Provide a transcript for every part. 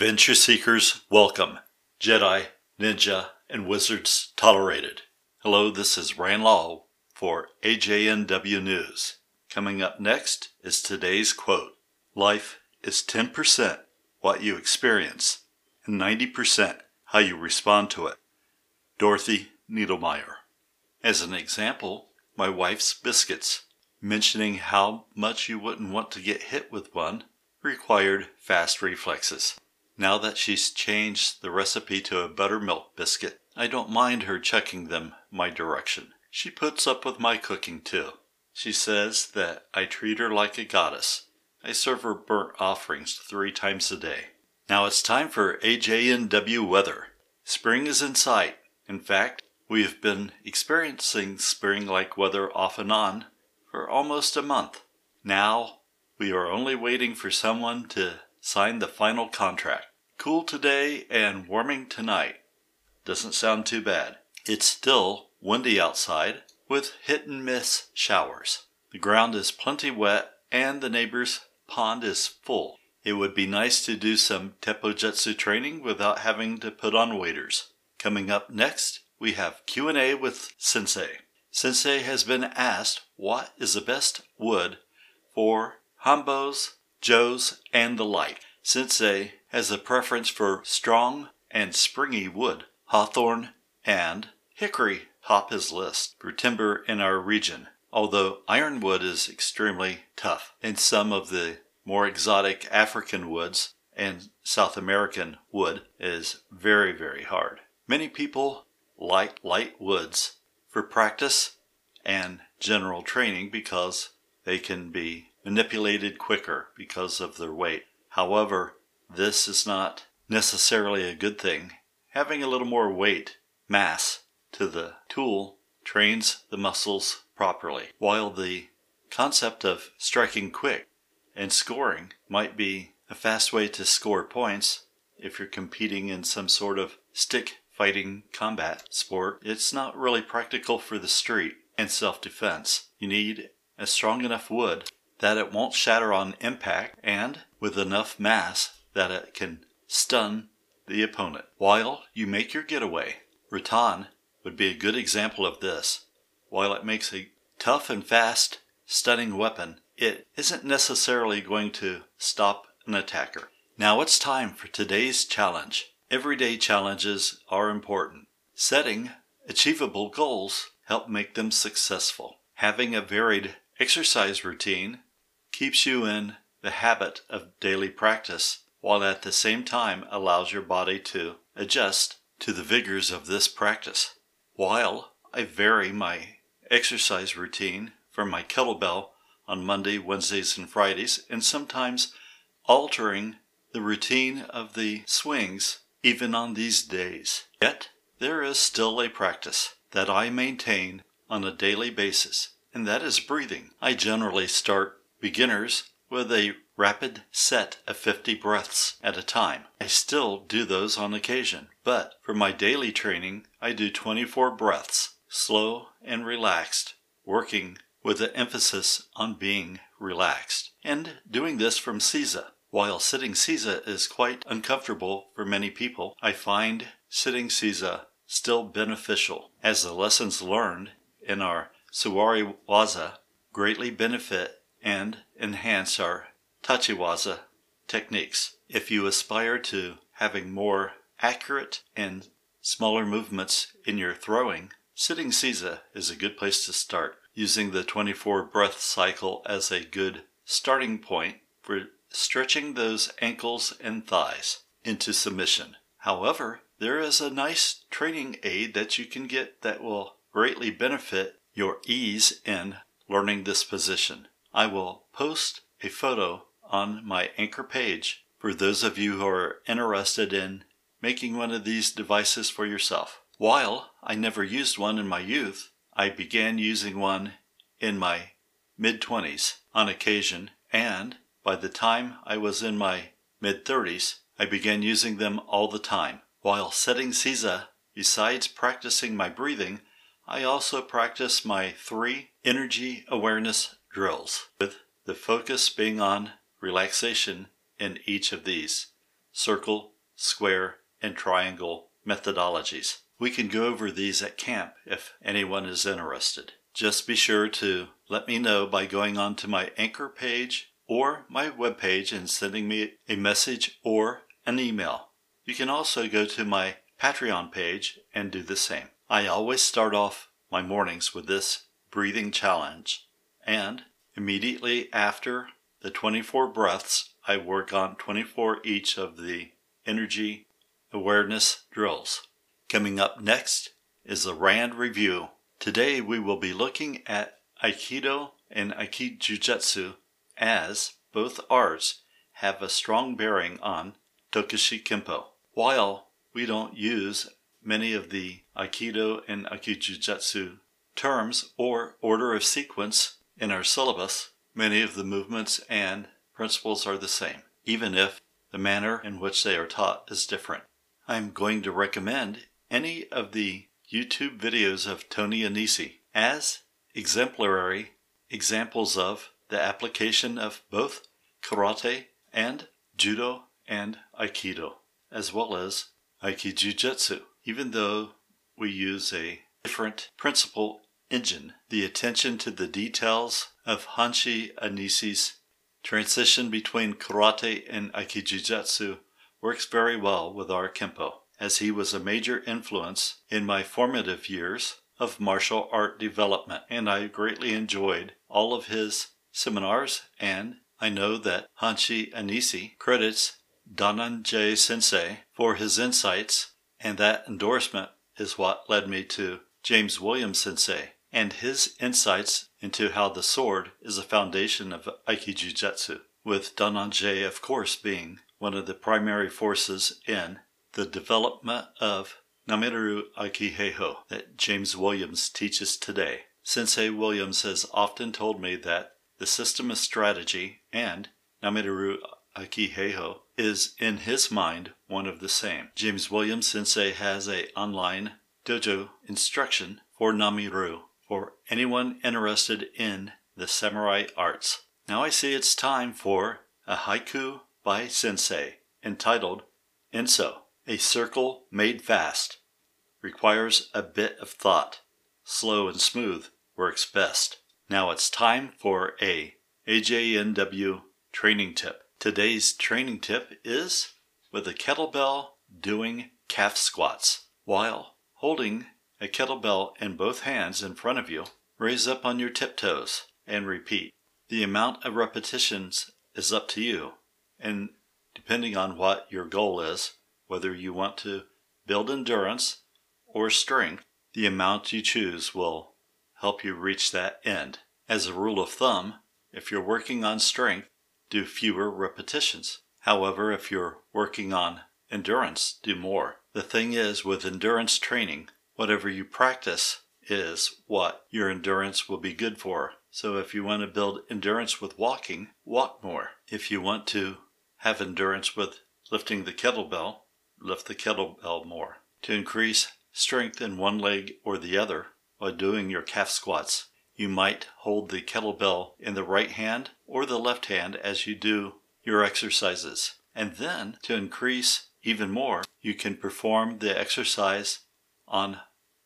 Adventure seekers, welcome. Jedi, ninja, and wizards tolerated. Hello, this is Ryan Law for AJNW News. Coming up next is today's quote Life is 10% what you experience and 90% how you respond to it. Dorothy Needlemeyer. As an example, my wife's biscuits, mentioning how much you wouldn't want to get hit with one, required fast reflexes. Now that she's changed the recipe to a buttermilk biscuit, I don't mind her checking them my direction. She puts up with my cooking too. She says that I treat her like a goddess. I serve her burnt offerings three times a day. Now it's time for AJNW weather. Spring is in sight. In fact, we have been experiencing spring like weather off and on for almost a month. Now we are only waiting for someone to sign the final contract. Cool today and warming tonight. Doesn't sound too bad. It's still windy outside with hit and miss showers. The ground is plenty wet and the neighbor's pond is full. It would be nice to do some Teppanyaki training without having to put on waders. Coming up next, we have Q&A with Sensei. Sensei has been asked what is the best wood for hanbos, joes, and the like. Sensei has a preference for strong and springy wood. Hawthorn and hickory top his list for timber in our region, although ironwood is extremely tough. And some of the more exotic African woods and South American wood is very, very hard. Many people like light woods for practice and general training because they can be manipulated quicker because of their weight. However, this is not necessarily a good thing. Having a little more weight, mass, to the tool trains the muscles properly, while the concept of striking quick and scoring might be a fast way to score points if you're competing in some sort of stick fighting combat sport. It's not really practical for the street and self defense. You need a strong enough wood that it won't shatter on impact and with enough mass that it can stun the opponent while you make your getaway. Rattan would be a good example of this. While it makes a tough and fast stunning weapon, it isn't necessarily going to stop an attacker. Now it's time for today's challenge. Everyday challenges are important. Setting achievable goals help make them successful. Having a varied exercise routine keeps you in the habit of daily practice, while at the same time allows your body to adjust to the vigors of this practice. While I vary my exercise routine from my kettlebell on Monday, Wednesdays, and Fridays, and sometimes altering the routine of the swings even on these days. Yet, there is still a practice that I maintain on a daily basis, and that is breathing. I generally start beginners with a rapid set of 50 breaths at a time. I still do those on occasion, but for my daily training, I do 24 breaths, slow and relaxed, working with an emphasis on being relaxed, and doing this from Seiza. While sitting Seiza is quite uncomfortable for many people, I find sitting Seiza still beneficial, as the lessons learned in our Suwari Waza greatly benefit and enhance our Tachiwaza techniques. If you aspire to having more accurate and smaller movements in your throwing, sitting Seiza is a good place to start, using the 24 breath cycle as a good starting point for stretching those ankles and thighs into submission. However, there is a nice training aid that you can get that will greatly benefit your ease in learning this position. I will post a photo on my Anchor page for those of you who are interested in making one of these devices for yourself. While I never used one in my youth, I began using one in my mid 20s on occasion, and by the time I was in my mid 30s, I began using them all the time. While setting Seiza, besides practicing my breathing, I also practice my three energy awareness drills, with the focus being on relaxation in each of these. circle, square, and triangle methodologies. We can go over these at camp if anyone is interested. Just be sure to let me know by going on to my anchor page or my webpage and sending me a message or an email. You can also go to my Patreon page and do the same. I always start off my mornings with this breathing challenge, and immediately after the 24 breaths, I work on 24 each of the energy awareness drills. Coming up next is the RAND review. Today we will be looking at Aikido and Aikijujutsu as both arts have a strong bearing on Tokushi Kempo. While we don't use many of the Aikido and Aikijujutsu terms or order of sequence in our syllabus, many of the movements and principles are the same, even if the manner in which they are taught is different. I'm going to recommend any of the YouTube videos of Tony Annesi as exemplary examples of the application of both karate and judo and aikido, as well as aikijujutsu. Even though we use a different principle engine, the attention to the details of Hanshi Annesi's transition between karate and aikijujutsu works very well with our Kempo, as he was a major influence in my formative years of martial art development, and I greatly enjoyed all of his seminars, and I know that Hanshi Annesi credits Dananjay Sensei for his insights, and that endorsement is what led me to James Williams Sensei and his insights into how the sword is a foundation of Aikijujutsu, with Dananjay, of course, being one of the primary forces in the development of Nami Ryu Aikiheiho that James Williams teaches today. Sensei Williams has often told me that the system of strategy and Nami Ryu Aikiheiho is in his mind one of the same. James Williams Sensei has a online dojo instruction for Nami Ryu for anyone interested in the samurai arts. Now I see it's time for a haiku by Sensei entitled Enso, a circle made fast, requires a bit of thought. Slow and smooth works best. Now it's time for a AJNW training tip. Today's training tip is with a kettlebell doing calf squats. While holding a kettlebell in both hands in front of you, raise up on your tiptoes and repeat. The amount of repetitions is up to you, and depending on what your goal is, whether you want to build endurance or strength, the amount you choose will help you reach that end. As a rule of thumb, if you're working on strength, do fewer repetitions. However, if you're working on endurance, do more. The thing is, with endurance training, whatever you practice is what your endurance will be good for. So if you want to build endurance with walking, walk more. If you want to have endurance with lifting the kettlebell, lift the kettlebell more. To increase strength in one leg or the other while doing your calf squats, you might hold the kettlebell in the right hand or the left hand as you do your exercises. And then to increase even more, you can perform the exercise on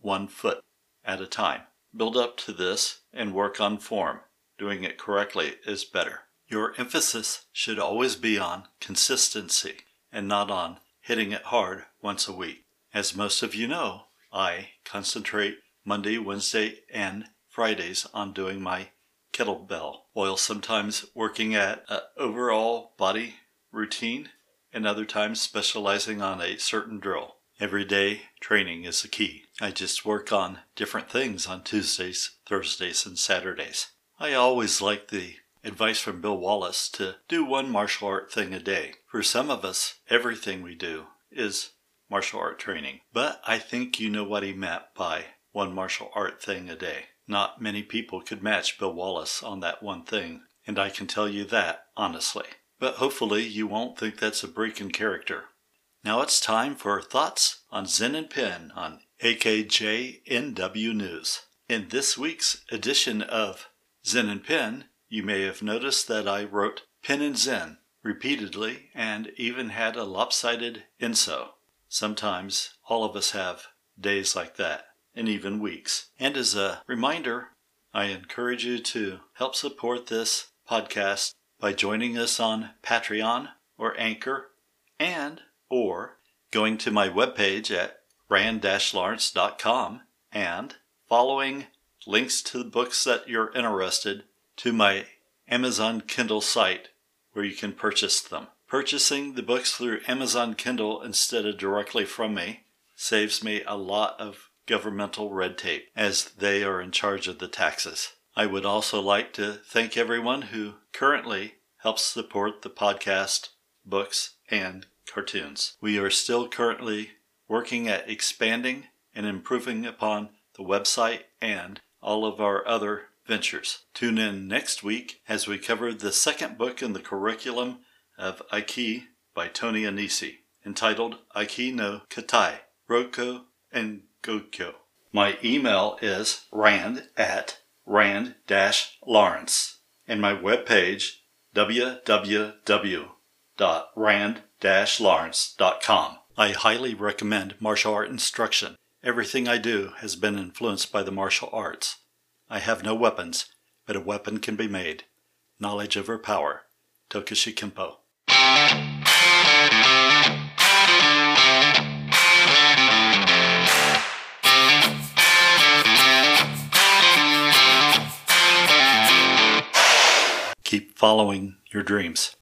one foot at a time. Build up to this and work on form. Doing it correctly is better. Your emphasis should always be on consistency and not on hitting it hard once a week. As most of you know, I concentrate Monday, Wednesday, and Fridays on doing my kettlebell, while sometimes working at an overall body routine and other times specializing on a certain drill. Everyday training is the key. I just work on different things on Tuesdays, Thursdays, and Saturdays. I always like the advice from Bill Wallace to do one martial art thing a day. For some of us, everything we do is martial art training. But I think you know what he meant by one martial art thing a day. Not many people could match Bill Wallace on that one thing, and I can tell you that honestly. But hopefully you won't think that's a break in character. Now it's time for thoughts on Zen and Pen on AKJNW News. In this week's edition of Zen and Pen, you may have noticed that I wrote Pen and Zen, repeatedly and even had a lopsided enso. Sometimes all of us have days like that, and even weeks. And as a reminder, I encourage you to help support this podcast by joining us on Patreon or Anchor and or going to my webpage at rand-lawrence.com and following links to the books that you're interested to my Amazon Kindle site where you can purchase them. Purchasing the books through Amazon Kindle instead of directly from me saves me a lot of governmental red tape as they are in charge of the taxes. I would also like to thank everyone who currently helps support the podcast, books, and cartoons. We are still currently working at expanding and improving upon the website and all of our other ventures. Tune in next week as we cover the second book in the curriculum of Aiki by Tony Annesi, entitled Aiki no Katai, Roko and Gokyo. My email is rand at rand-lawrence and my webpage www.rand-lawrence.com. I highly recommend martial art instruction. Everything I do has been influenced by the martial arts. I have no weapons, but a weapon can be made. Knowledge over power. Tokushi Kempo. Keep following your dreams.